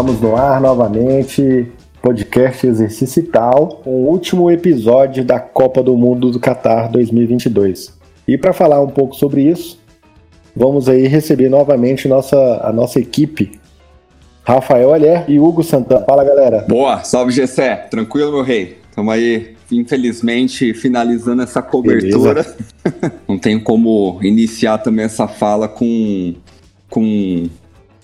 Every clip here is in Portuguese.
Estamos no ar novamente, podcast Exercício e Tal, o último episódio da Copa do Mundo do Qatar 2022. E para falar um pouco sobre isso, vamos aí receber novamente nossa, a nossa equipe, Rafael Alher e Hugo Santana. Fala galera. Boa, salve Gessé, tranquilo meu rei? Estamos aí, infelizmente, finalizando essa cobertura. Não tem como iniciar também essa fala com, com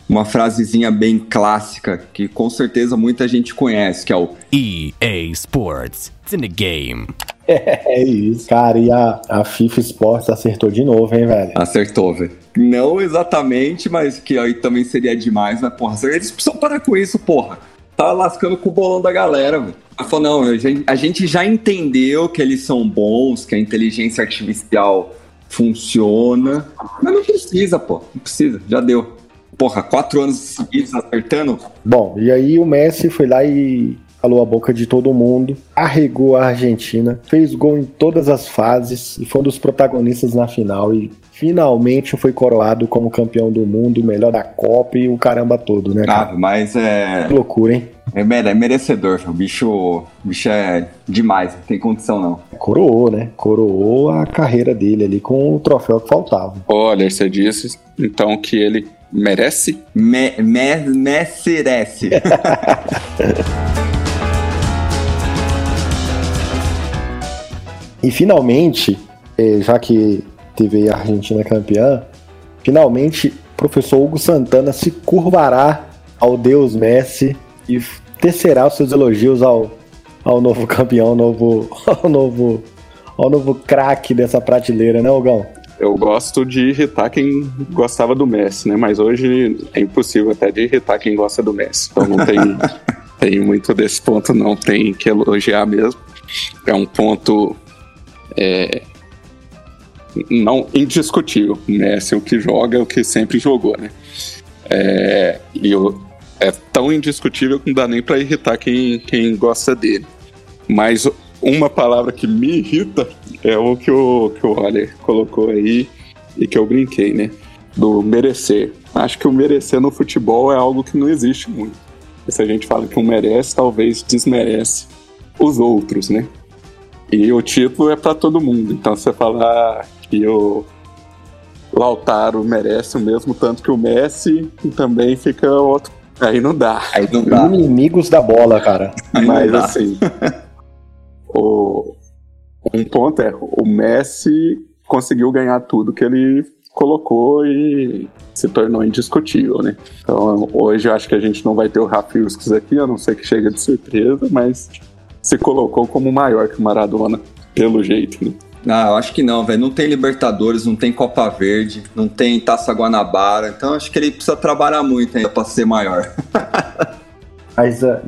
uma frasezinha bem clássica que com certeza muita gente conhece, que é o EA Sports. It's in the game. É isso. Cara, e a, a FIFA Sports acertou de novo, hein, velho? Acertou, velho. Não exatamente, mas que aí também seria demais, mas, porra, eles precisam parar com isso, porra. Tá lascando com o bolão da galera, velho. Ela falou, não, a gente já entendeu que eles são bons, que a inteligência artificial funciona, mas não precisa, pô. Não precisa, já deu porra, quatro anos seguidos acertando. Bom, e aí o Messi foi lá e calou a boca de todo mundo, arregou a Argentina, fez gol em todas as fases e foi um dos protagonistas na final e finalmente foi coroado como campeão do mundo, melhor da Copa e o caramba todo, né? Cara? Ah, mas é. Que loucura, hein? É, é merecedor, o bicho, o bicho é demais, não tem condição não. Coroou, né? Coroou a carreira dele ali com o troféu que faltava. Olha, você disse então que ele merece? Me, me, merece. e finalmente, eh, já que teve a Argentina campeã, finalmente o professor Hugo Santana se curvará ao Deus Messi e tecerá os seus elogios ao, ao novo campeão, ao novo, ao novo, ao novo craque dessa prateleira, né, Hugão? Eu gosto de irritar quem gostava do Messi, né? Mas hoje é impossível até de irritar quem gosta do Messi. Então não tem, tem muito desse ponto, não. Tem que elogiar mesmo. É um ponto é, não indiscutível. Messi é o que joga, é o que sempre jogou, né? É, e eu, é tão indiscutível que não dá nem para irritar quem, quem gosta dele. Mas uma palavra que me irrita é o que o, que o Waller colocou aí e que eu brinquei, né? Do merecer. Acho que o merecer no futebol é algo que não existe muito. Se a gente fala que um merece, talvez desmerece os outros, né? E o título é para todo mundo. Então, você falar que o Lautaro merece o mesmo tanto que o Messi, também fica outro. Aí não dá. Aí não dá. Inimigos da bola, cara. Mas assim, o, um ponto é, o Messi conseguiu ganhar tudo que ele colocou e se tornou indiscutível, né? Então hoje eu acho que a gente não vai ter o Rafiuskis aqui, a não ser que chegue de surpresa, mas se colocou como maior que o Maradona, pelo jeito, né? Ah, eu acho que não, velho. Não tem Libertadores, não tem Copa Verde, não tem Taça Guanabara. Então acho que ele precisa trabalhar muito ainda para ser maior. Mas uh,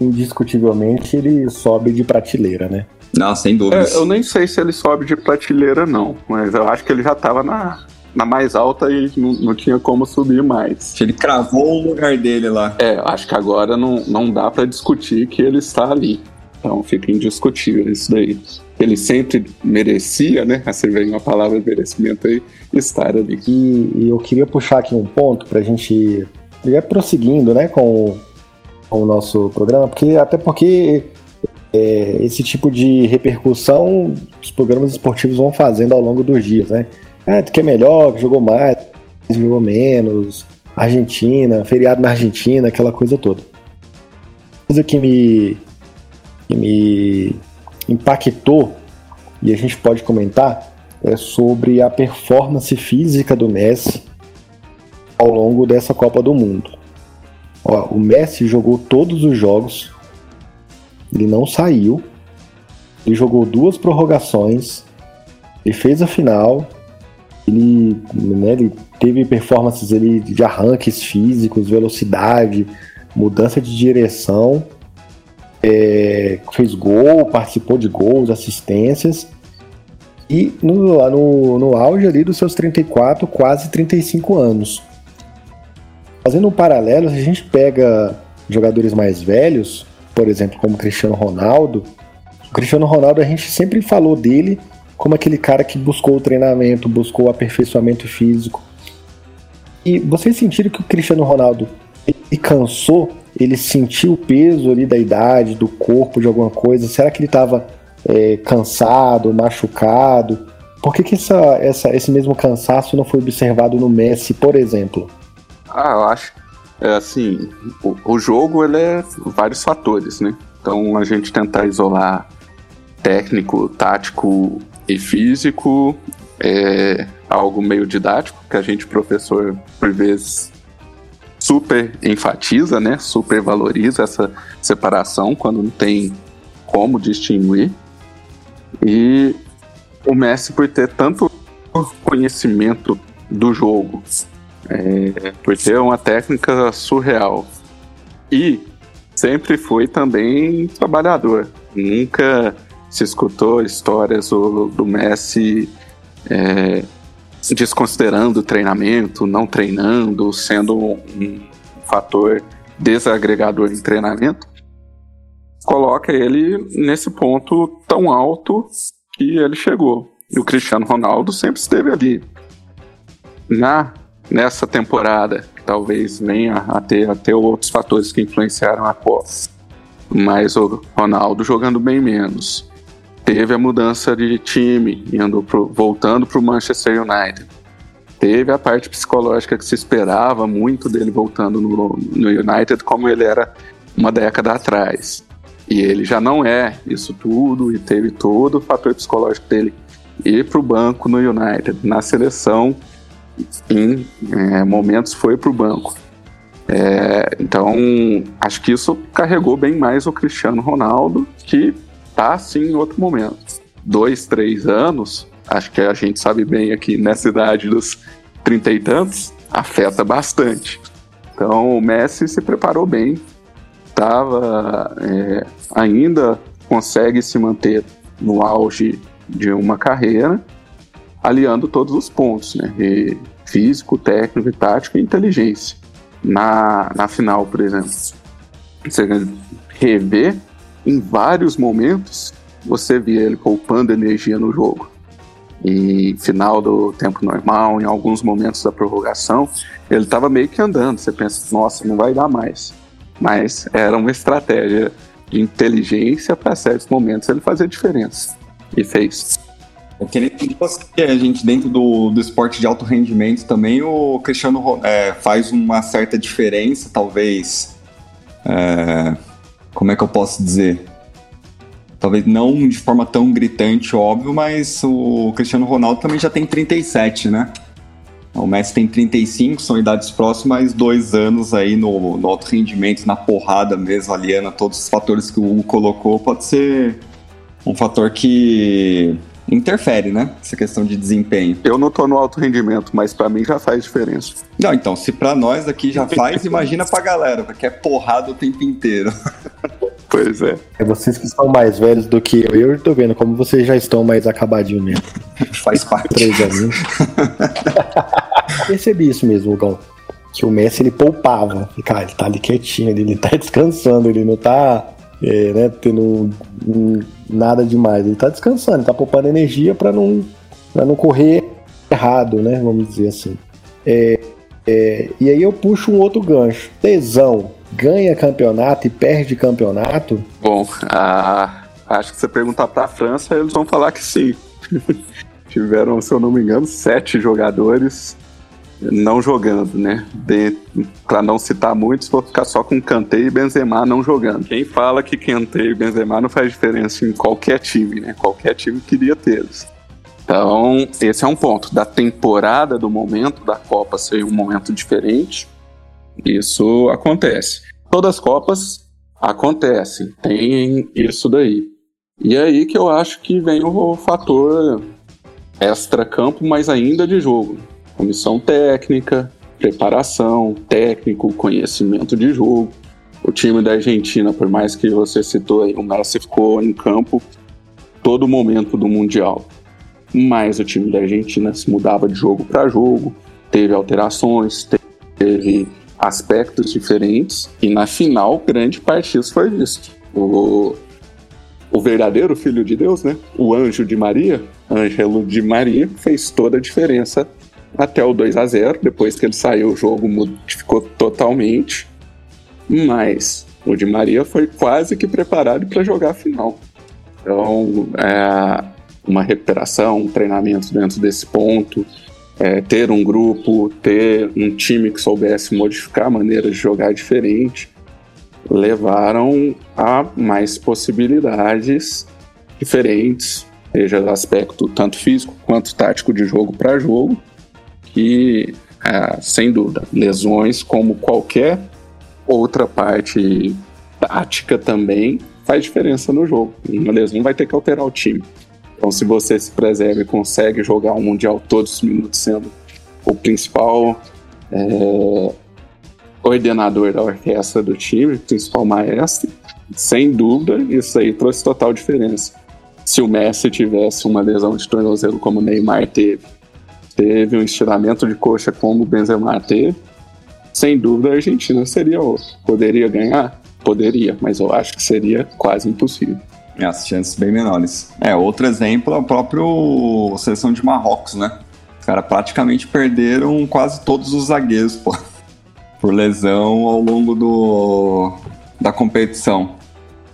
indiscutivelmente ele sobe de prateleira, né? Não, sem dúvida. É, eu nem sei se ele sobe de prateleira, não. Mas eu acho que ele já tava na, na mais alta e não, não tinha como subir mais. Ele cravou o lugar dele lá. É, acho que agora não, não dá para discutir que ele está ali. Então fica indiscutível isso daí. Ele sempre merecia, né? Você vem uma palavra de merecimento aí, estar ali. E, e eu queria puxar aqui um ponto pra gente ir prosseguindo, né, com, com o nosso programa, porque até porque é, esse tipo de repercussão os programas esportivos vão fazendo ao longo dos dias, né? Ah, que é melhor, que jogou mais, jogou menos, Argentina, feriado na Argentina, aquela coisa toda. Coisa que me, que me impactou, e a gente pode comentar, é sobre a performance física do Messi ao longo dessa Copa do Mundo. Ó, o Messi jogou todos os jogos ele não saiu, ele jogou duas prorrogações, ele fez a final, ele, né, ele teve performances ele, de arranques físicos, velocidade, mudança de direção, é, fez gol, participou de gols, assistências, e no, no, no auge ali dos seus 34, quase 35 anos. fazendo um paralelo, se a gente pega jogadores mais velhos, por exemplo, como Cristiano Ronaldo, o Cristiano Ronaldo a gente sempre falou dele como aquele cara que buscou o treinamento, buscou o aperfeiçoamento físico. E vocês sentiram que o Cristiano Ronaldo ele cansou? Ele sentiu o peso ali da idade, do corpo, de alguma coisa? Será que ele estava é, cansado, machucado? Por que, que essa, essa, esse mesmo cansaço não foi observado no Messi, por exemplo? Ah, eu acho. É assim, o, o jogo ele é vários fatores, né? Então a gente tentar isolar técnico, tático e físico é algo meio didático, que a gente, professor, por vezes super enfatiza, né? Super valoriza essa separação quando não tem como distinguir. E o Messi, por ter tanto conhecimento do jogo, é, por ter uma técnica surreal e sempre foi também trabalhador. Nunca se escutou histórias do, do Messi é, desconsiderando o treinamento, não treinando, sendo um, fator desagregador em treinamento, coloca ele nesse ponto tão alto que ele chegou. E o Cristiano Ronaldo sempre esteve ali. Na nessa temporada, talvez venha a ter, a ter outros fatores que influenciaram a Copa. Mas o Ronaldo jogando bem menos. Teve a mudança de time, indo pro, voltando para o Manchester United. Teve a parte psicológica que se esperava muito dele voltando no, no United, como ele era uma década atrás. E ele já não é isso tudo, e teve todo o fator psicológico dele ir para o banco no United. Na seleção, em é, momentos, foi para o banco. É, então, acho que isso carregou bem mais o Cristiano Ronaldo, que tá sim em outro momento. Dois, três anos, acho que a gente sabe bem aqui nessa idade dos trinta e tantos, afeta bastante. Então, o Messi se preparou bem, tava é, ainda consegue se manter no auge de uma carreira, aliando todos os pontos, né? E físico, técnico, tático e inteligência. Na, na final, por exemplo, você rever em vários momentos, você via ele poupando energia no jogo. E final do tempo normal, em alguns momentos da prorrogação, ele estava meio que andando. Você pensa, nossa, não vai dar mais. Mas era uma estratégia de inteligência para certos momentos ele fazer diferença. E fez. Eu queria que a gente, dentro do, do esporte de alto rendimento também, o Cristiano é, faz uma certa diferença, talvez. É, como é que eu posso dizer? Talvez não de forma tão gritante, óbvio, mas o Cristiano Ronaldo também já tem 37, né? O Messi tem 35, são idades próximas, dois anos aí no, no alto rendimento, na porrada mesmo, aliando todos os fatores que o Hugo colocou, pode ser um fator que interfere, né? Essa questão de desempenho. Eu não tô no alto rendimento, mas para mim já faz diferença. Não, então, se para nós aqui já faz, imagina pra galera, porque é porrada o tempo inteiro. Pois é. É vocês que são mais velhos do que eu, eu tô vendo como vocês já estão mais acabadinhos mesmo. Faz parte. Três anos. Percebi isso mesmo, Gal. Que o Messi ele poupava. Cara, ele tá ali quietinho, ele tá descansando, ele não tá é, né, tendo nada demais. Ele tá descansando, tá poupando energia para não, pra não correr errado, né? Vamos dizer assim. É, é, e aí eu puxo um outro gancho. Tesão ganha campeonato e perde campeonato? Bom, acho que se você perguntar para a França, eles vão falar que sim. Tiveram, se eu não me engano, sete jogadores não jogando, né? Para não citar muitos, vou ficar só com Kanté e Benzema não jogando. Quem fala que Kanté e Benzema não faz diferença em qualquer time, né? Qualquer time queria tê-los. Então, esse é um ponto. Da temporada, do momento da Copa ser um momento diferente, isso acontece. Todas as Copas acontecem, tem isso daí. E é aí que eu acho que vem o fator extra-campo, mas ainda de jogo. Comissão técnica, preparação, técnico, conhecimento de jogo. O time da Argentina, por mais que você citou aí, o Messi ficou em campo todo momento do Mundial. Mas o time da Argentina se mudava de jogo para jogo, teve alterações, teve aspectos diferentes e na final grande parte disso foi visto. O, o verdadeiro filho de Deus, né? O anjo de Maria, Ângelo de Maria, fez toda a diferença até o 2 a 0 Depois que ele saiu, o jogo modificou totalmente. Mas o de Maria foi quase que preparado para jogar a final. Então, é, uma recuperação, um treinamento dentro desse ponto, é, ter um grupo, ter um time que soubesse modificar maneiras de jogar diferente, levaram a mais possibilidades diferentes, seja aspecto tanto físico quanto tático de jogo para jogo, que, é, sem dúvida, lesões como qualquer outra parte tática também faz diferença no jogo. Uma lesão vai ter que alterar o time. Então, se você se preserva e consegue jogar um Mundial todos os minutos sendo o principal é, ordenador da orquestra do time, principal maestro, sem dúvida, isso aí trouxe total diferença. Se o Messi tivesse uma lesão de tornozelo como o Neymar teve, teve um estiramento de coxa como o Benzema teve, sem dúvida a Argentina seria outro. Poderia ganhar? Poderia, mas eu acho que seria quase impossível. É, as chances bem menores. É, outro exemplo é o próprio seleção de Marrocos, né? Os caras praticamente perderam quase todos os zagueiros, pô, por lesão ao longo do, da competição.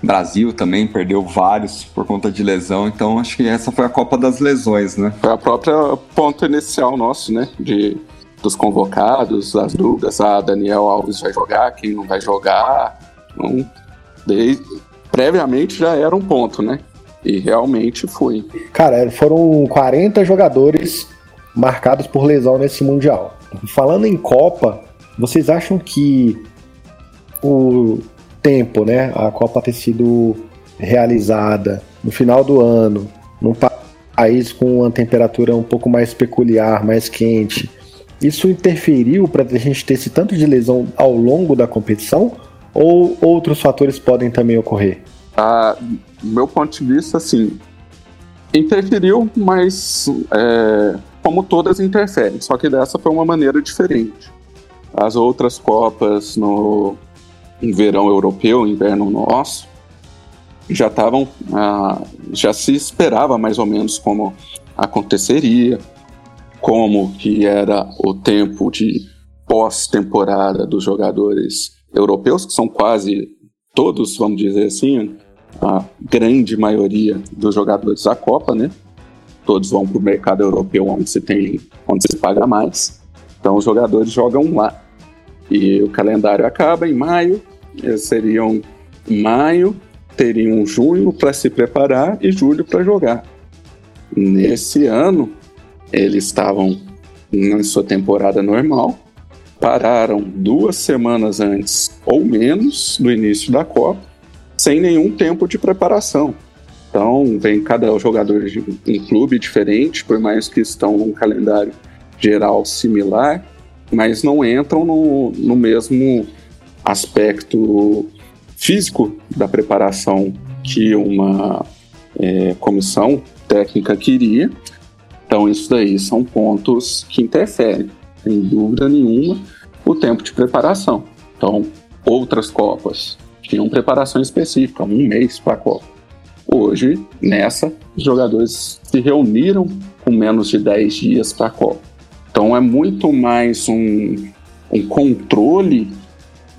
Brasil também perdeu vários por conta de lesão, então acho que essa foi a Copa das Lesões, né? Foi a própria ponto inicial nosso, né? De, dos convocados, as dúvidas, ah, Daniel Alves vai jogar, quem não vai jogar. Então, desde, previamente já era um ponto, né? E realmente foi. Cara, foram 40 jogadores marcados por lesão nesse Mundial. Falando em Copa, vocês acham que o tempo, né, a Copa ter sido realizada no final do ano, num país com uma temperatura um pouco mais peculiar, mais quente, isso interferiu para a gente ter esse tanto de lesão ao longo da competição? Ou outros fatores podem também ocorrer? Ah, meu ponto de vista, assim, interferiu, mas é, como todas interferem, só que dessa foi uma maneira diferente. As outras Copas no verão europeu, inverno nosso, já estavam, ah, já se esperava mais ou menos como aconteceria, como que era o tempo de pós-temporada dos jogadores europeus, que são quase todos, vamos dizer assim, a grande maioria dos jogadores da Copa, né? Todos vão para o mercado europeu onde se tem, onde se paga mais. Então os jogadores jogam lá. E o calendário acaba em maio. Eles seriam maio, teriam junho para se preparar e julho para jogar. Nesse ano, eles estavam na sua temporada normal, pararam duas semanas antes ou menos do início da Copa, sem nenhum tempo de preparação. Então, vem cada jogador de um clube diferente, por mais que estão num calendário geral similar, mas não entram no, no mesmo aspecto físico da preparação que uma é, comissão técnica queria. Então, isso daí são pontos que interferem sem dúvida nenhuma, o tempo de preparação. Então, outras Copas tinham preparação específica, um mês para a Copa. Hoje, nessa, os jogadores se reuniram com menos de 10 dias para a Copa. Então, é muito mais um, um controle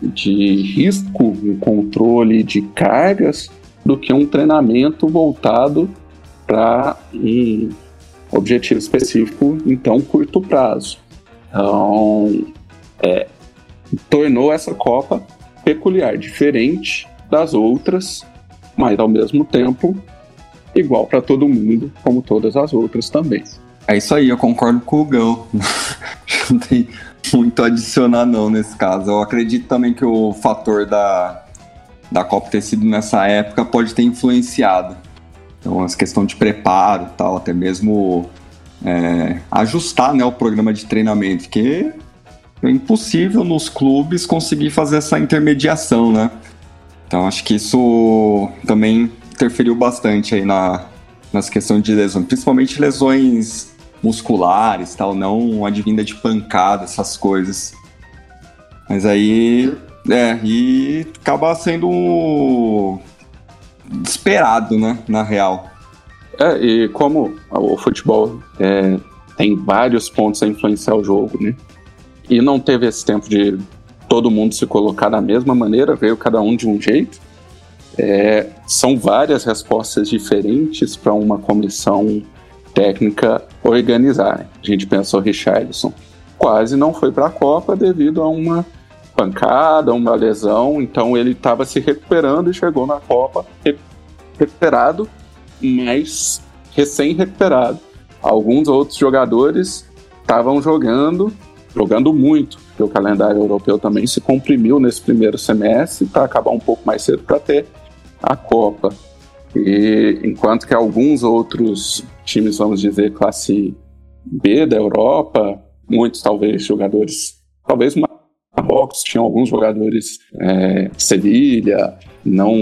de risco, um controle de cargas, do que um treinamento voltado para um objetivo específico em tão curto prazo. Então, é, tornou essa Copa peculiar, diferente das outras, mas ao mesmo tempo igual para todo mundo, como todas as outras também. É isso aí, eu concordo com o Gão. não tem muito a adicionar não nesse caso. Eu acredito também que o fator da, da Copa ter sido nessa época pode ter influenciado. Então, essa questão de preparo tal, até mesmo é, ajustar né, o programa de treinamento, porque é impossível nos clubes conseguir fazer essa intermediação, né? Então acho que isso também interferiu bastante aí na, nas questões de lesões, principalmente lesões musculares, tal, não advinda de pancada, essas coisas. Mas aí, é, e acaba sendo esperado, né, na real. É, e como o futebol é, tem vários pontos a influenciar o jogo, né? E não teve esse tempo de todo mundo se colocar da mesma maneira, veio cada um de um jeito. É, são várias respostas diferentes para uma comissão técnica organizar. A gente pensou Richarlison quase não foi para a Copa devido a uma pancada, uma lesão, então ele estava se recuperando e chegou na Copa recuperado, mas recém-recuperado. Alguns outros jogadores estavam jogando, jogando muito, porque o calendário europeu também se comprimiu nesse primeiro semestre para acabar um pouco mais cedo para ter a Copa. E enquanto que alguns outros times, vamos dizer, classe B da Europa, muitos talvez jogadores, talvez Marrocos tinha alguns jogadores, é, Sevilha, não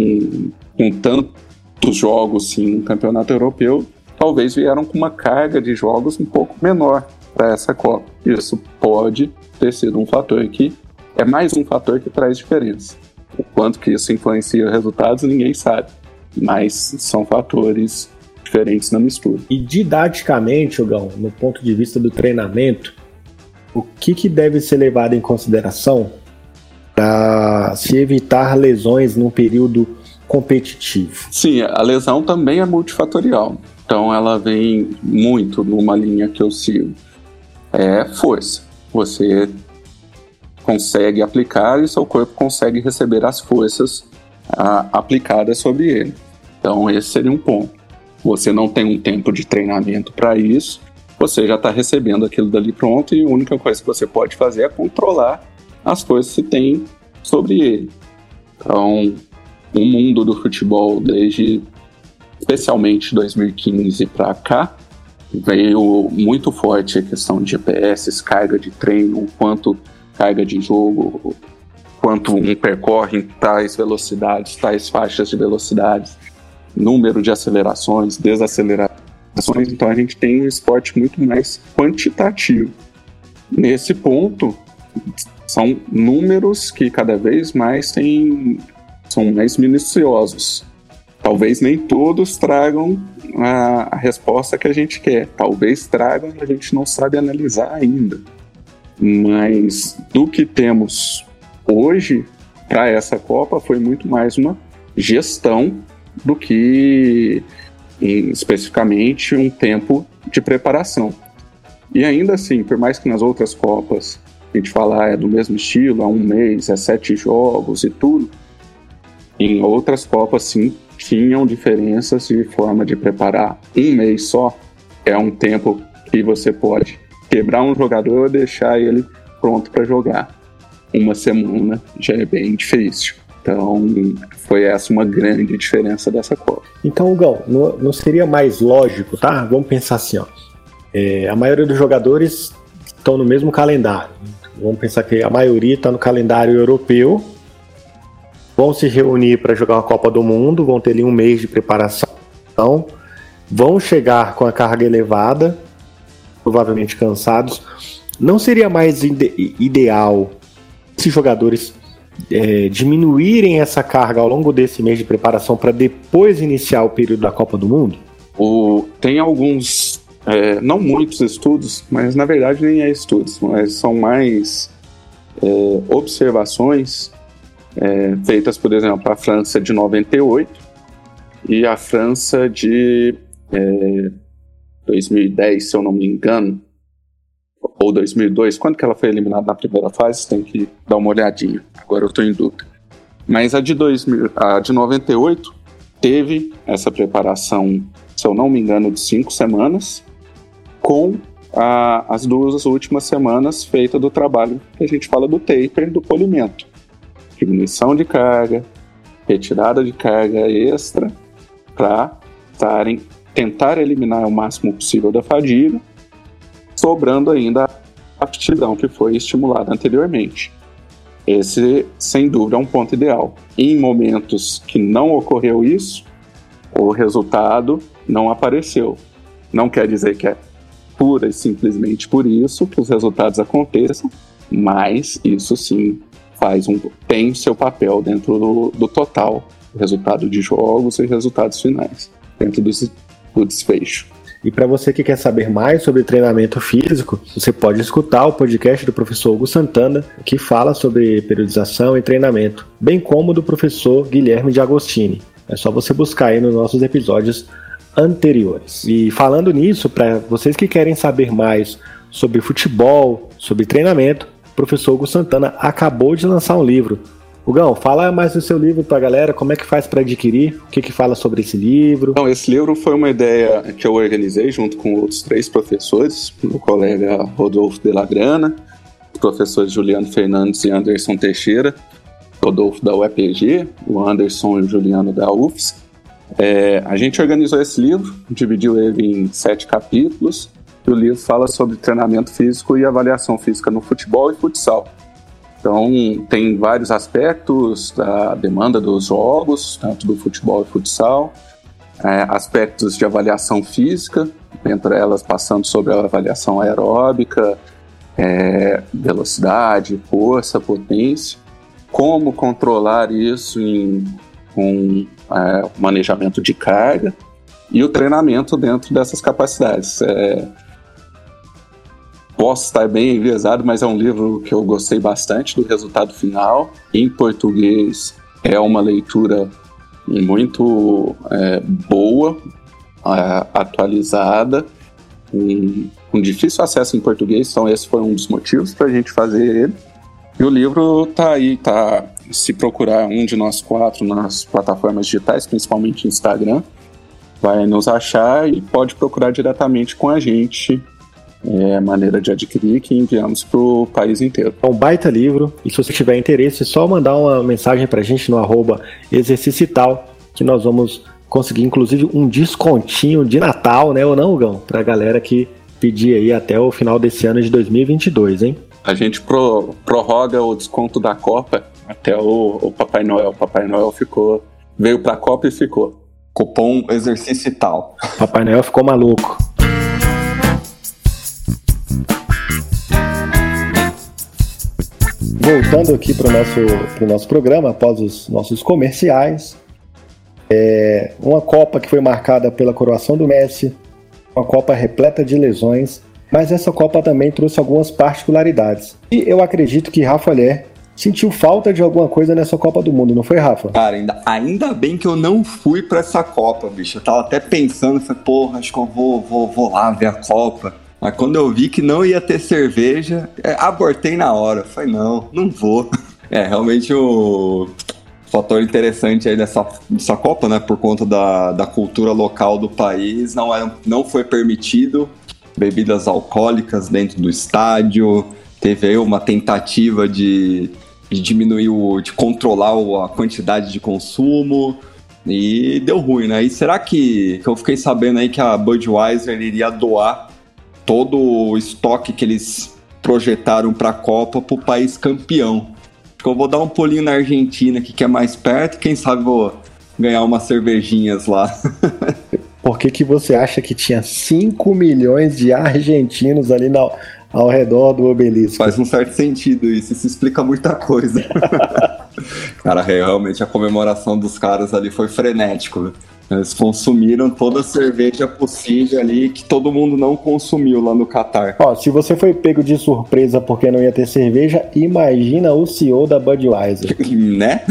com tantos jogos sim no campeonato europeu, talvez vieram com uma carga de jogos um pouco menor para essa Copa. Isso pode ter sido um fator que é mais um fator que traz diferença. O quanto que isso influencia os resultados, ninguém sabe. Mas são fatores diferentes na mistura. E didaticamente, Ogão, no ponto de vista do treinamento, o que, que deve ser levado em consideração para se evitar lesões num período competitivo? Sim, a lesão também é multifatorial. Então ela vem muito numa linha que eu sigo. É força. Você consegue aplicar e seu corpo consegue receber as forças a, aplicadas sobre ele. Então, esse seria um ponto. Você não tem um tempo de treinamento para isso, você já está recebendo aquilo dali pronto e a única coisa que você pode fazer é controlar as coisas que tem sobre ele. Então, o mundo do futebol, desde especialmente 2015 para cá, veio muito forte a questão de GPS, carga de treino, quanto carga de jogo, quanto um percorre em tais velocidades, tais faixas de velocidades, número de acelerações, desacelerações. Então a gente tem um esporte muito mais quantitativo. Nesse ponto, são números que cada vez mais têm, são mais minuciosos. Talvez nem todos tragam a, a resposta que a gente quer. Talvez tragam e a gente não sabe analisar ainda. Mas do que temos hoje para essa Copa foi muito mais uma gestão do que em, especificamente um tempo de preparação. E ainda assim, por mais que nas outras Copas a gente falar é do mesmo estilo, há um mês, é sete jogos e tudo, em outras Copas sim tinham diferenças de forma de preparar. Um mês só é um tempo que você pode quebrar um jogador e deixar ele pronto para jogar. Uma semana já é bem difícil. Então, foi essa uma grande diferença dessa Copa. Então, Gão, não, não seria mais lógico, tá? Vamos pensar assim, ó. É, a maioria dos jogadores estão no mesmo calendário. Vamos pensar que a maioria está no calendário europeu. Vão se reunir para jogar uma Copa do Mundo, vão ter ali um mês de preparação. Vão chegar com a carga elevada, provavelmente cansados. Não seria mais ide ideal esses jogadores é, diminuírem essa carga ao longo desse mês de preparação para depois iniciar o período da Copa do Mundo? O, tem alguns, é, não muitos estudos, mas na verdade nem é estudos, mas são mais é, observações é, feitas, por exemplo, a França de 98 e a França de é, 2010, se eu não me engano, ou 2002, quando que ela foi eliminada na primeira fase, tem que dar uma olhadinha. Agora eu estou em dúvida. Mas a de, 2000, a de 98 teve essa preparação, se eu não me engano, de cinco semanas, com a, as duas últimas semanas feita do trabalho que a gente fala do taper, do polimento. Diminuição de carga, retirada de carga extra, para tentar eliminar o máximo possível da fadiga, sobrando ainda a aptidão que foi estimulada anteriormente. Esse, sem dúvida, é um ponto ideal. Em momentos que não ocorreu isso, o resultado não apareceu. Não quer dizer que é pura e simplesmente por isso que os resultados aconteçam, mas isso sim faz um, tem seu papel dentro do, do total, resultado de jogos e resultados finais, dentro do, do desfecho. E para você que quer saber mais sobre treinamento físico, você pode escutar o podcast do professor Hugo Santana, que fala sobre periodização e treinamento, bem como do professor Guilherme de Agostini. É só você buscar aí nos nossos episódios anteriores. E falando nisso, para vocês que querem saber mais sobre futebol, sobre treinamento, o professor Hugo Santana acabou de lançar um livro. Hugão, fala mais do seu livro para a galera, como é que faz para adquirir, o que, que fala sobre esse livro. Então, esse livro foi uma ideia que eu organizei junto com outros três professores, o colega Rodolfo de la Grana, os professores Juliano Fernandes e Anderson Teixeira, Rodolfo da UEPG, o Anderson e o Juliano da UFS. É, a gente organizou esse livro, dividiu ele em sete capítulos, e o livro fala sobre treinamento físico e avaliação física no futebol e futsal. Então, tem vários aspectos da demanda dos jogos, tanto do futebol e futsal, é, aspectos de avaliação física, entre elas passando sobre a avaliação aeróbica, é, velocidade, força, potência, como controlar isso em, com é, manejamento de carga e o treinamento dentro dessas capacidades. É, posso estar bem enviesado, mas é um livro que eu gostei bastante do resultado final. Em português é uma leitura muito é, boa, atualizada, com, difícil acesso em português, então esse foi um dos motivos para a gente fazer ele. E o livro tá aí, tá. Se procurar um de nós quatro nas plataformas digitais, principalmente Instagram, vai nos achar e pode procurar diretamente com a gente é, maneira de adquirir que enviamos para o país inteiro. É um baita livro e se você tiver interesse, é só mandar uma mensagem para a gente no arroba exercicital que nós vamos conseguir inclusive um descontinho de Natal, né, ou não, Gão? Para a galera que pedir aí até o final desse ano de 2022, hein? A gente pro, prorroga o desconto da Copa até o, o Papai Noel. O Papai Noel ficou, veio para a Copa e ficou. Cupom exercício tal. Papai Noel ficou maluco. Voltando aqui para o nosso, pro nosso programa, após os nossos comerciais, é uma Copa que foi marcada pela coroação do Messi, uma Copa repleta de lesões, mas essa Copa também trouxe algumas particularidades. E eu acredito que Rafa Lé sentiu falta de alguma coisa nessa Copa do Mundo, não foi, Rafa? Cara, ainda, ainda bem que eu não fui para essa Copa, bicho. Eu tava até pensando, falei, porra, acho que eu vou, vou, vou lá ver a Copa. Mas quando eu vi que não ia ter cerveja, é, abortei na hora. Falei, não, não vou. É, realmente o fator interessante aí dessa, dessa Copa, né? Por conta da, da cultura local do país, não, era, não foi permitido bebidas alcoólicas dentro do estádio. Teve aí uma tentativa de, de diminuir o. de controlar a quantidade de consumo. E deu ruim, né? E será que, que eu fiquei sabendo aí que a Budweiser iria doar todo o estoque que eles projetaram para a Copa para o país campeão. Que eu vou dar um pulinho na Argentina, que é mais perto, quem sabe vou ganhar umas cervejinhas lá. Por que, que você acha que tinha 5 milhões de argentinos ali na, ao redor do obelisco? Faz um certo sentido isso, isso explica muita coisa. Cara, realmente a comemoração dos caras ali foi frenético. Eles consumiram toda a cerveja possível ali que todo mundo não consumiu lá no Catar. Ó, se você foi pego de surpresa porque não ia ter cerveja, imagina o CEO da Budweiser. né?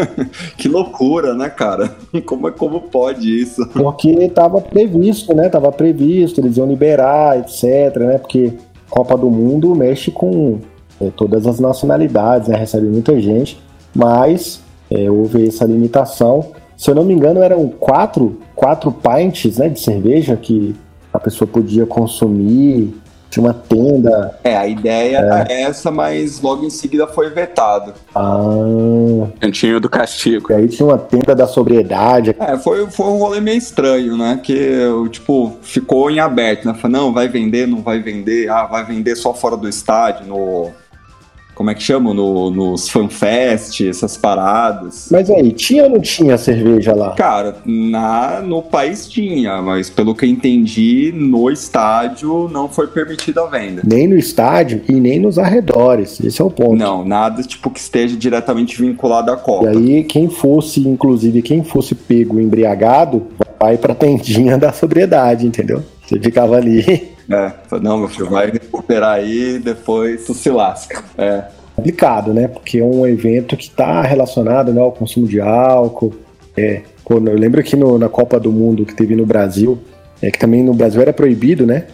que loucura, né, cara? Como, como pode isso? Porque tava previsto, né? Tava previsto, eles iam liberar, etc, né? Porque Copa do Mundo mexe com é, todas as nacionalidades, né? Recebe muita gente, mas é, houve essa limitação se eu não me engano, eram quatro, quatro pints né, de cerveja que a pessoa podia consumir. Tinha uma tenda. É, a ideia é. é essa, mas logo em seguida foi vetado. Ah. Cantinho do castigo. E aí tinha uma tenda da sobriedade. É, foi, foi um rolê meio estranho, né? Que, tipo, ficou em aberto, né? Falei, não, vai vender, não vai vender. Ah, vai vender só fora do estádio, no como é que chama? No, nos fanfest, essas paradas. Mas aí, tinha ou não tinha cerveja lá? Cara, na, no país tinha, mas pelo que eu entendi, no estádio não foi permitida a venda. Nem no estádio e nem nos arredores. Esse é o ponto. Não, nada tipo que esteja diretamente vinculado à Copa. E aí, quem fosse, inclusive, quem fosse pego embriagado, vai pra tendinha da sobriedade, entendeu? Você ficava ali. É, não, meu filho, vai recuperar aí, depois tu se lasca. É. Complicado, né? Porque é um evento que está relacionado né, ao consumo de álcool. É, quando, eu lembro que no, na Copa do Mundo que teve no Brasil, é que também no Brasil era proibido, né?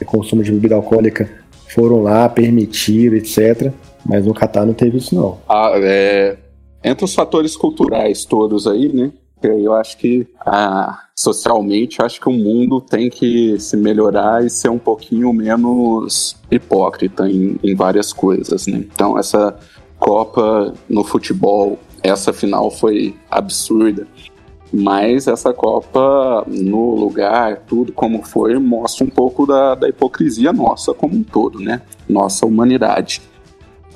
O consumo de bebida alcoólica. Foram lá, permitiram, etc. Mas no Catar não teve isso, não. Ah, é, entre os fatores culturais todos aí, né? Eu acho que ah, socialmente, acho que o mundo tem que se melhorar e ser um pouquinho menos hipócrita em, em várias coisas, né? Então essa Copa no futebol, essa final foi absurda. Mas essa Copa, no lugar, tudo como foi, mostra um pouco da, da hipocrisia nossa como um todo, né? Nossa humanidade.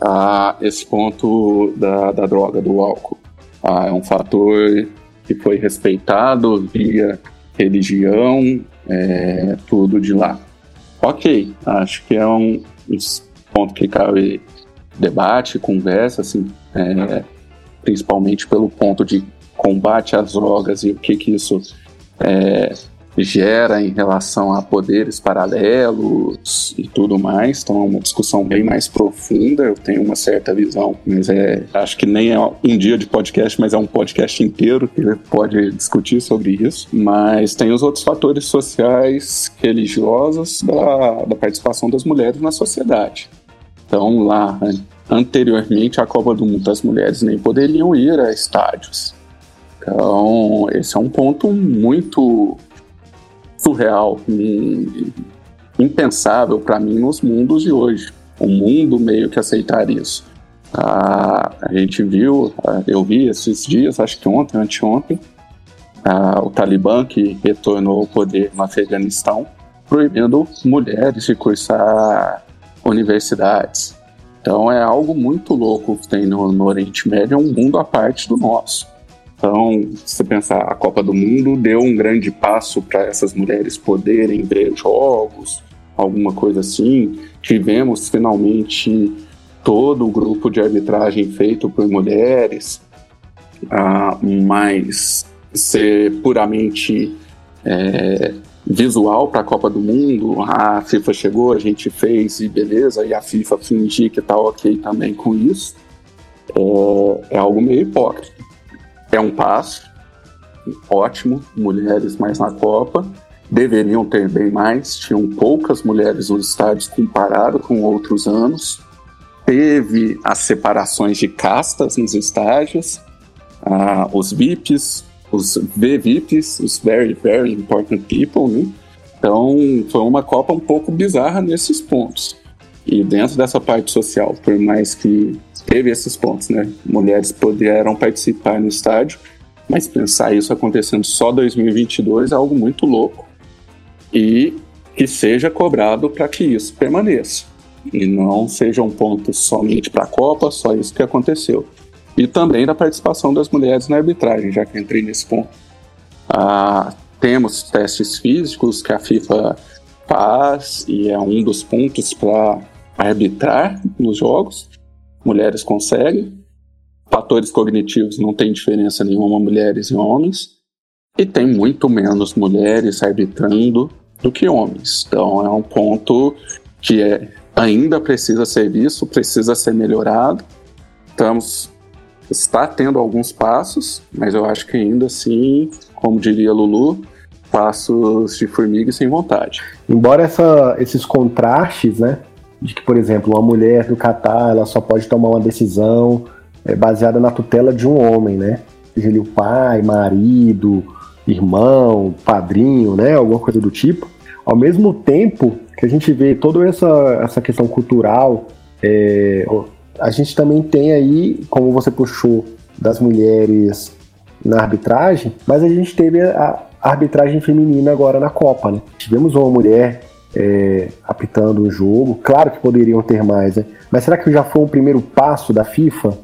Ah, esse ponto da, da droga, do álcool, ah, é um fator que foi respeitado via religião, é, tudo de lá. Ok, acho que é um, um ponto que cabe debate, conversa, assim, é, principalmente pelo ponto de combate às drogas e o que que isso é, gera em relação a poderes paralelos e tudo mais. Então é uma discussão bem mais profunda. Eu tenho uma certa visão, mas é acho que nem é um dia de podcast, mas é um podcast inteiro que pode discutir sobre isso. Mas tem os outros fatores sociais, religiosos da, da participação das mulheres na sociedade. Então lá anteriormente à Copa do Mundo as mulheres nem poderiam ir a estádios. Então, esse é um ponto muito surreal, impensável para mim nos mundos de hoje. O mundo meio que aceitar isso. Ah, a gente viu, ah, eu vi esses dias, acho que ontem, anteontem, ah, o Talibã que retornou ao poder no Afeganistão, proibindo mulheres de cursar universidades. Então é algo muito louco que tem no, no Oriente Médio, é um mundo à parte do nosso. Então, se você pensar, a Copa do Mundo deu um grande passo para essas mulheres poderem ver jogos, alguma coisa assim. Tivemos finalmente todo o grupo de arbitragem feito por mulheres, ah, mas ser puramente é, visual para a Copa do Mundo, a FIFA chegou, a gente fez e beleza, e a FIFA fingir que está ok também com isso, é, é algo meio hipócrita é um passo ótimo, mulheres mais na Copa. Deveriam ter bem mais, tinham poucas mulheres nos estádios comparado com outros anos. Teve as separações de castas nos estádios, ah, os VIPs, os VVIPs, os Very, Very Important People, né? Então, foi uma Copa um pouco bizarra nesses pontos. E dentro dessa parte social, por mais que teve esses pontos, né? Mulheres puderam participar no estádio, mas pensar isso acontecendo só 2022 é algo muito louco. E que seja cobrado para que isso permaneça. E não seja um ponto somente para a Copa, só isso que aconteceu. E também da participação das mulheres na arbitragem, já que entrei nesse ponto. Ah, temos testes físicos que a FIFA faz e é um dos pontos para arbitrar nos jogos mulheres conseguem. Fatores cognitivos não tem diferença nenhuma mulheres e homens. E tem muito menos mulheres arbitrando do que homens. Então é um ponto que é, ainda precisa ser visto, precisa ser melhorado. Estamos está tendo alguns passos, mas eu acho que ainda assim, como diria Lulu, passos de formiga sem vontade. Embora essa, esses contrastes, né, de que, por exemplo, uma mulher do Catar ela só pode tomar uma decisão é, baseada na tutela de um homem, né? Seja ele o pai, marido, irmão, padrinho, né? Alguma coisa do tipo. Ao mesmo tempo que a gente vê toda essa, essa questão cultural, é, a gente também tem aí, como você puxou, das mulheres na arbitragem, mas a gente teve a, a arbitragem feminina agora na Copa, né? Tivemos uma mulher é, apitando o jogo. Claro que poderiam ter mais, né? Mas será que já foi o primeiro passo da FIFA?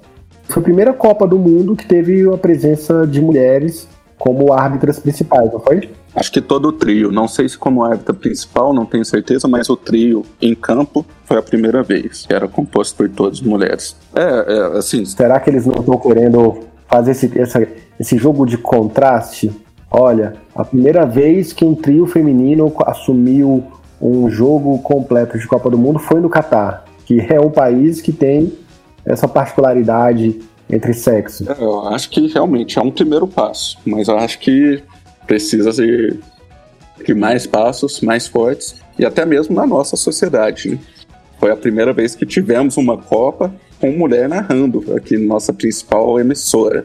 Foi a primeira Copa do Mundo que teve a presença de mulheres como árbitras principais, não foi? Acho que todo o trio, não sei se como árbitra principal, não tenho certeza, mas o trio em campo foi a primeira vez. Era composto por todas mulheres. É, é assim. Será que eles não estão querendo fazer esse, essa, esse jogo de contraste? Olha, a primeira vez que um trio feminino assumiu um jogo completo de Copa do Mundo foi no Catar, que é um país que tem essa particularidade entre sexos. É, eu acho que realmente é um primeiro passo, mas eu acho que precisa ser de mais passos, mais fortes, e até mesmo na nossa sociedade. Né? Foi a primeira vez que tivemos uma Copa com mulher narrando aqui nossa principal emissora.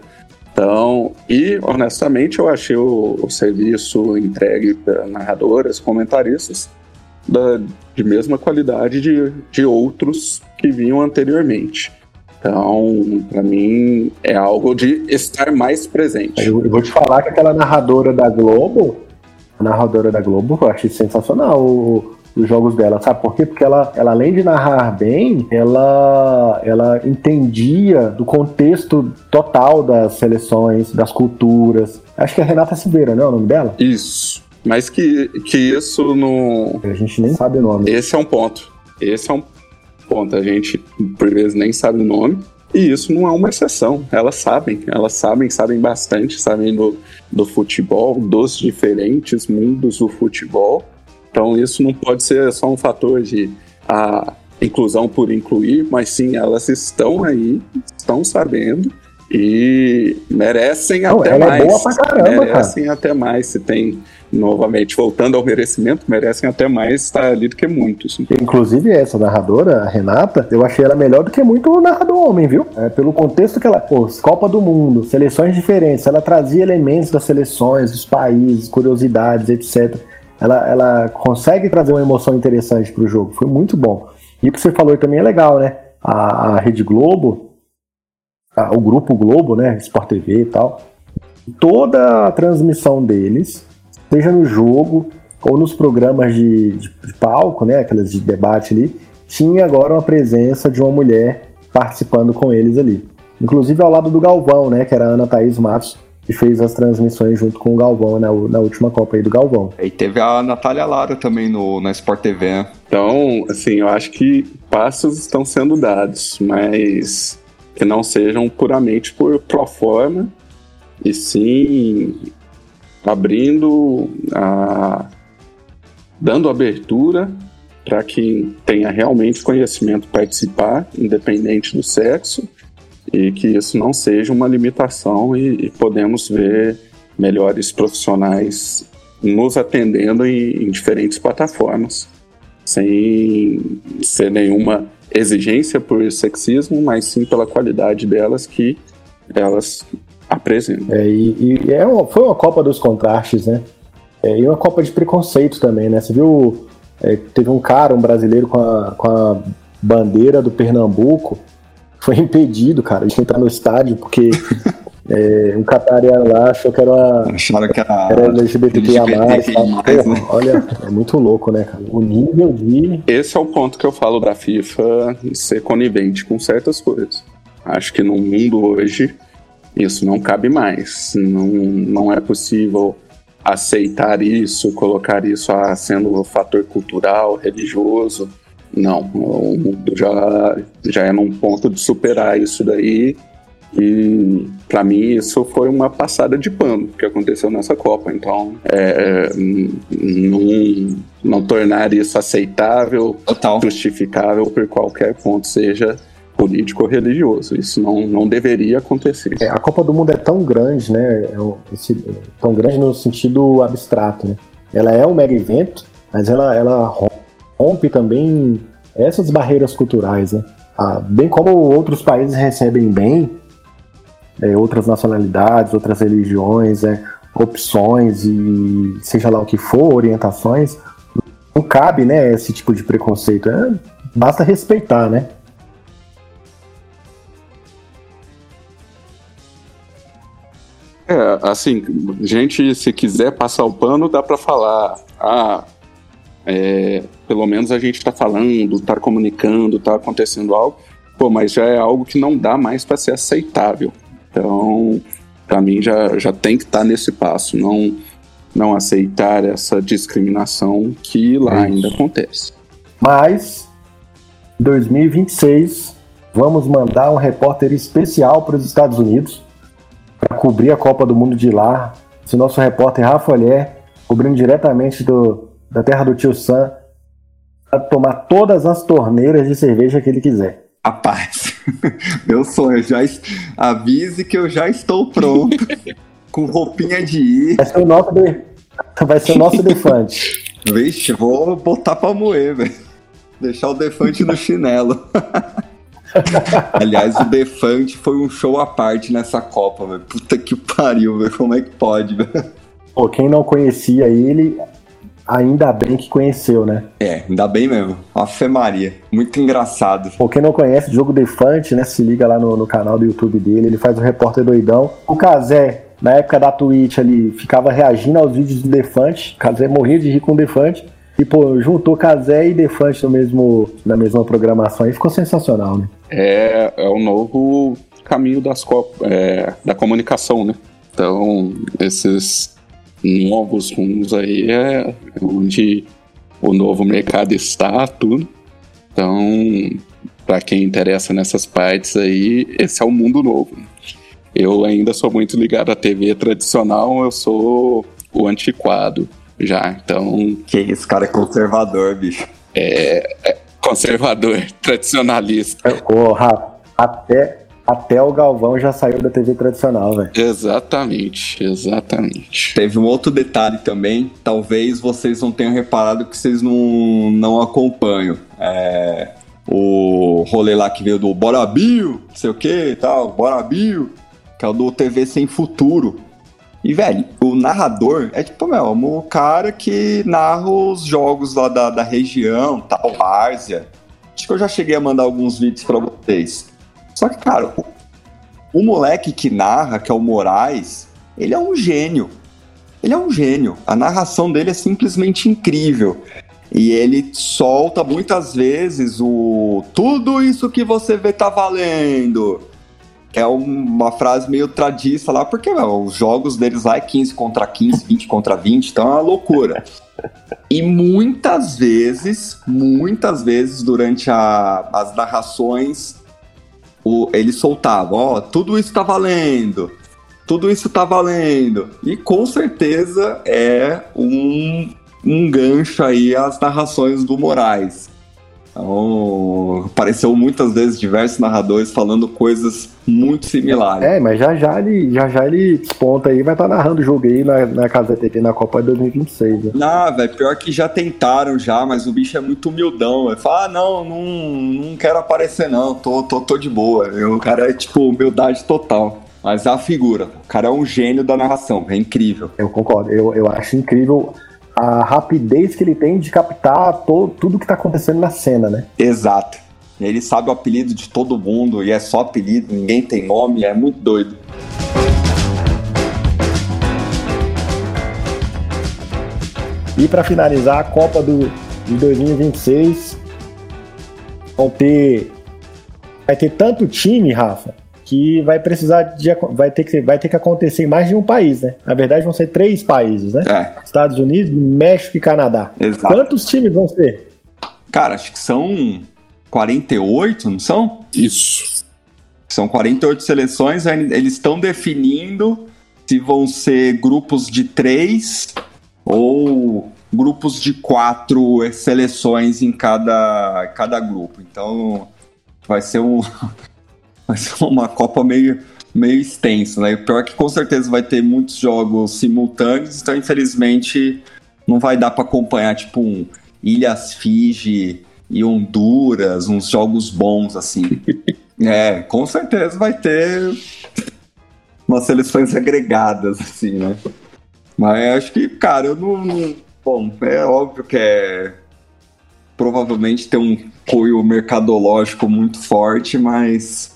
Então, e honestamente eu achei o, o serviço entregue para narradoras, comentaristas, da, de mesma qualidade de, de outros que vinham anteriormente. Então, para mim, é algo de estar mais presente. Eu, eu, vou te falar que aquela narradora da Globo, a narradora da Globo, eu achei sensacional o, os jogos dela. Sabe por quê? Porque ela, ela além de narrar bem, ela, ela entendia do contexto total das seleções, das culturas. Acho que é Renata Silveira, não é o nome dela? Isso. Mas que, que isso não. A gente nem sabe o nome. Esse é um ponto. Esse é um ponto. A gente, por vezes, nem sabe o nome. E isso não é uma exceção. Elas sabem, elas sabem, sabem bastante, sabem do, do futebol, dos diferentes mundos do futebol. Então isso não pode ser só um fator de a inclusão por incluir, mas sim elas estão aí, estão sabendo e merecem não, até ela mais. É boa pra caramba, merecem cara. até mais. Se tem novamente, voltando ao merecimento, merecem até mais estar ali do que muitos. Inclusive, essa narradora, a Renata, eu achei ela melhor do que muito o narrador homem, viu? É, pelo contexto que ela, pô, Copa do Mundo, seleções diferentes, ela trazia elementos das seleções, dos países, curiosidades, etc. Ela, ela consegue trazer uma emoção interessante pro jogo, foi muito bom. E o que você falou também é legal, né? A, a Rede Globo, o Grupo Globo, né? Sport TV e tal, toda a transmissão deles seja no jogo ou nos programas de, de, de palco, né, aquelas de debate ali, tinha agora uma presença de uma mulher participando com eles ali. Inclusive ao lado do Galvão, né, que era a Ana Thaís Matos, que fez as transmissões junto com o Galvão na, na última Copa aí do Galvão. E teve a Natália Lara também no, na Sport TV. Né? Então, assim, eu acho que passos estão sendo dados, mas que não sejam puramente por pro forma, e sim abrindo, a, dando abertura para quem tenha realmente conhecimento participar, independente do sexo, e que isso não seja uma limitação e, e podemos ver melhores profissionais nos atendendo em, em diferentes plataformas, sem ser nenhuma exigência por sexismo, mas sim pela qualidade delas que elas apresenta. É, e, e é uma, foi uma Copa dos contrastes, né? É, e uma Copa de preconceito também, né? Você viu, é, teve um cara, um brasileiro com a, com a bandeira do Pernambuco, foi impedido, cara, de entrar no estádio, porque é, um catariano lá achou que era, uma, Acharam que era, era LGBTQIA+. LGBTQIA+, né? Olha, é muito louco, né, cara? O nível de... Esse é o ponto que eu falo da FIFA ser conivente com certas coisas. Acho que no mundo hoje isso não cabe mais. Não, não é possível aceitar isso, colocar isso a, sendo um fator cultural, religioso. Não, o mundo já, já é num ponto de superar isso daí. E para mim isso foi uma passada de pano que aconteceu nessa Copa. Então, é, não, não tornar isso aceitável, Total. justificável por qualquer ponto seja político ou religioso. Isso não, não deveria acontecer. É, a Copa do Mundo é tão grande, né? É esse, tão grande no sentido abstrato, né? Ela é um mega evento, mas ela, ela rompe também essas barreiras culturais, né? Ah, bem como outros países recebem bem é, outras nacionalidades, outras religiões, é, opções e seja lá o que for, orientações, não cabe, né, esse tipo de preconceito. É, basta respeitar, né? É, assim, gente, se quiser passar o pano, dá para falar. Ah, é, pelo menos a gente está falando, está comunicando, está acontecendo algo, pô, mas já é algo que não dá mais para ser aceitável. Então, para mim já, já tem que estar tá nesse passo, não não aceitar essa discriminação que lá é ainda acontece. Mas 2026 vamos mandar um repórter especial para os Estados Unidos para cobrir a Copa do Mundo de lá. Esse nosso repórter Rafa Olher, cobrindo diretamente do, da terra do tio Sam, para tomar todas as torneiras de cerveja que ele quiser. Rapaz, meu sonho, já avise que eu já estou pronto, com roupinha de ir. Vai ser o nosso, de... Vai ser o nosso defante. Vixe, vou botar pra moer, velho. Deixar o defante no chinelo. Aliás, o Defante foi um show à parte nessa Copa, velho. Puta que pariu, velho. Como é que pode, velho? Pô, quem não conhecia ele, Ainda bem que conheceu, né? É, ainda bem mesmo. A Fé Maria. Muito engraçado. Pô, quem não conhece, Jogo Defante, né? Se liga lá no, no canal do YouTube dele. Ele faz o repórter doidão. O Kazé, na época da Twitch ali, ficava reagindo aos vídeos do Defante. O Kazé morria de rir com o Defante. E, pô, juntou Kazé e Defante no mesmo, na mesma programação. E ficou sensacional, né? É, é o novo caminho das é, da comunicação, né? Então, esses novos rumos aí é onde o novo mercado está, tudo. Então, para quem interessa nessas partes aí, esse é o mundo novo. Eu ainda sou muito ligado à TV tradicional, eu sou o antiquado já, então... Que esse cara é conservador, bicho. É, é conservador, tradicionalista. Porra, até, até o Galvão já saiu da TV tradicional, velho. Exatamente, exatamente. Teve um outro detalhe também, talvez vocês não tenham reparado que vocês não, não acompanham. É, o rolê lá que veio do Bora Bill, não sei o que e tal, Bora Bill, que é o do TV Sem Futuro. E, velho, o narrador é tipo, meu, o cara que narra os jogos lá da, da região, tal, Várzea. Acho que eu já cheguei a mandar alguns vídeos para vocês. Só que, cara, o, o moleque que narra, que é o Moraes, ele é um gênio. Ele é um gênio. A narração dele é simplesmente incrível. E ele solta muitas vezes o tudo isso que você vê tá valendo. É uma frase meio tradiça lá, porque meu, os jogos deles lá é 15 contra 15, 20 contra 20, então é uma loucura. E muitas vezes, muitas vezes durante a, as narrações, o, ele soltava, ó, oh, tudo isso tá valendo, tudo isso tá valendo. E com certeza é um, um gancho aí às narrações do Moraes. Então, apareceu muitas vezes diversos narradores falando coisas muito similares. É, mas já já ele, já já ele desponta aí, vai estar tá narrando o jogo aí na, na Casa TT na Copa de 2026. Né? Não, velho, pior que já tentaram já, mas o bicho é muito humildão. Ele fala, ah, não, não, não quero aparecer não, tô, tô, tô de boa. O cara é, tipo, humildade total. Mas é a figura, o cara é um gênio da narração, é incrível. Eu concordo, eu, eu acho incrível a rapidez que ele tem de captar tudo que está acontecendo na cena, né? Exato. Ele sabe o apelido de todo mundo e é só apelido, ninguém tem nome, é muito doido. E para finalizar, a Copa do, de 2026 vão ter vai ter tanto time, Rafa, que vai precisar de vai ter que vai ter que acontecer em mais de um país, né? Na verdade vão ser três países, né? É. Estados Unidos, México e Canadá. Exato. Quantos times vão ser? Cara, acho que são 48, não são? Isso. São 48 seleções, eles estão definindo se vão ser grupos de três ou grupos de quatro seleções em cada, cada grupo. Então vai ser um vai ser uma Copa meio, meio extensa, né? O pior é que com certeza vai ter muitos jogos simultâneos, então infelizmente não vai dar para acompanhar, tipo, um Ilhas Fiji e Honduras, uns jogos bons, assim. é, com certeza vai ter umas seleções agregadas, assim, né? Mas acho que, cara, eu não, não. Bom, é óbvio que é. Provavelmente tem um cunho mercadológico muito forte, mas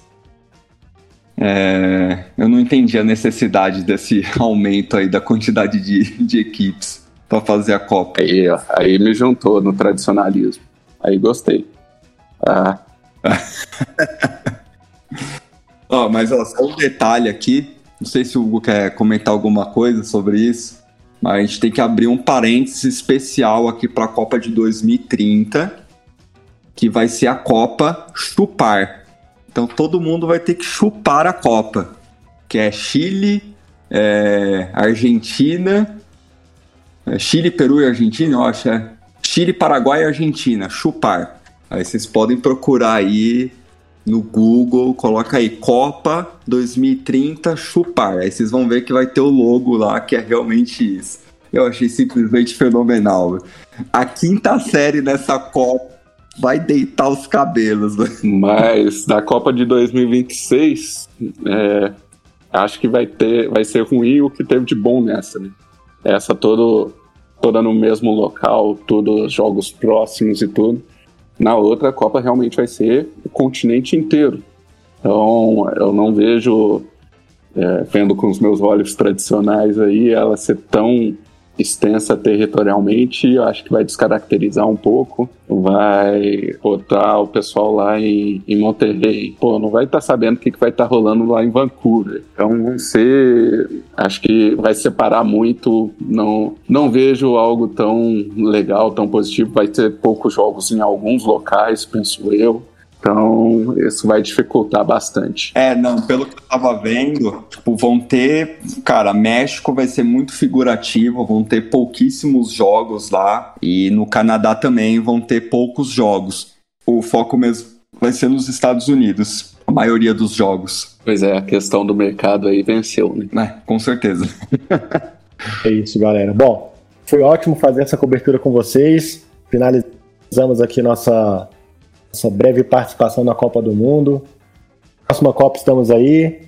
é, eu não entendi a necessidade desse aumento aí da quantidade de, de equipes. pra fazer a Copa. Aí, aí me juntou no tradicionalismo. Aí gostei. Ah, Ó, mas ó, só um detalhe aqui. Não sei se o Hugo quer comentar alguma coisa sobre isso, mas a gente tem que abrir um parênteses especial aqui para a Copa de 2030, que vai ser a Copa Chupar. Então todo mundo vai ter que chupar a Copa, que é Chile, é, Argentina, é, Chile, Peru e Argentina, eu acho, é. Chile, Paraguai e Argentina, chupar. Aí vocês podem procurar aí no Google, coloca aí Copa 2030 chupar. Aí vocês vão ver que vai ter o logo lá, que é realmente isso. Eu achei simplesmente fenomenal. A quinta série nessa Copa vai deitar os cabelos. né? Mas da Copa de 2026, é, acho que vai ter, vai ser ruim o que teve de bom nessa, né? Essa todo, toda no mesmo local, todos jogos próximos e tudo. Na outra, a Copa realmente vai ser o continente inteiro. Então, eu não vejo, é, vendo com os meus olhos tradicionais aí, ela ser tão extensa territorialmente, eu acho que vai descaracterizar um pouco, vai botar o pessoal lá em, em Monterrey, pô, não vai estar sabendo o que, que vai estar rolando lá em Vancouver. Então, ser, acho que vai separar muito, não, não vejo algo tão legal, tão positivo, vai ter poucos jogos em alguns locais, penso eu. Então, isso vai dificultar bastante. É, não, pelo que eu tava vendo, tipo, vão ter. Cara, México vai ser muito figurativo, vão ter pouquíssimos jogos lá. E no Canadá também vão ter poucos jogos. O foco mesmo vai ser nos Estados Unidos, a maioria dos jogos. Pois é, a questão do mercado aí venceu, né? É, com certeza. É isso, galera. Bom, foi ótimo fazer essa cobertura com vocês. Finalizamos aqui nossa, nossa breve participação na Copa do Mundo. Próxima Copa estamos aí.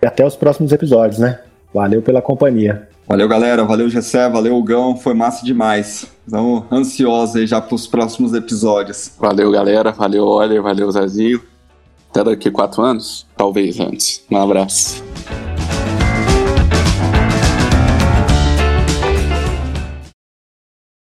E até os próximos episódios, né? Valeu pela companhia. Valeu, galera. Valeu, Gessé. Valeu, Gão. Foi massa demais. Estamos ansiosos aí já pros próximos episódios. Valeu, galera. Valeu, Oliver. Valeu, Zazinho. Até daqui quatro anos? Talvez antes. Um abraço.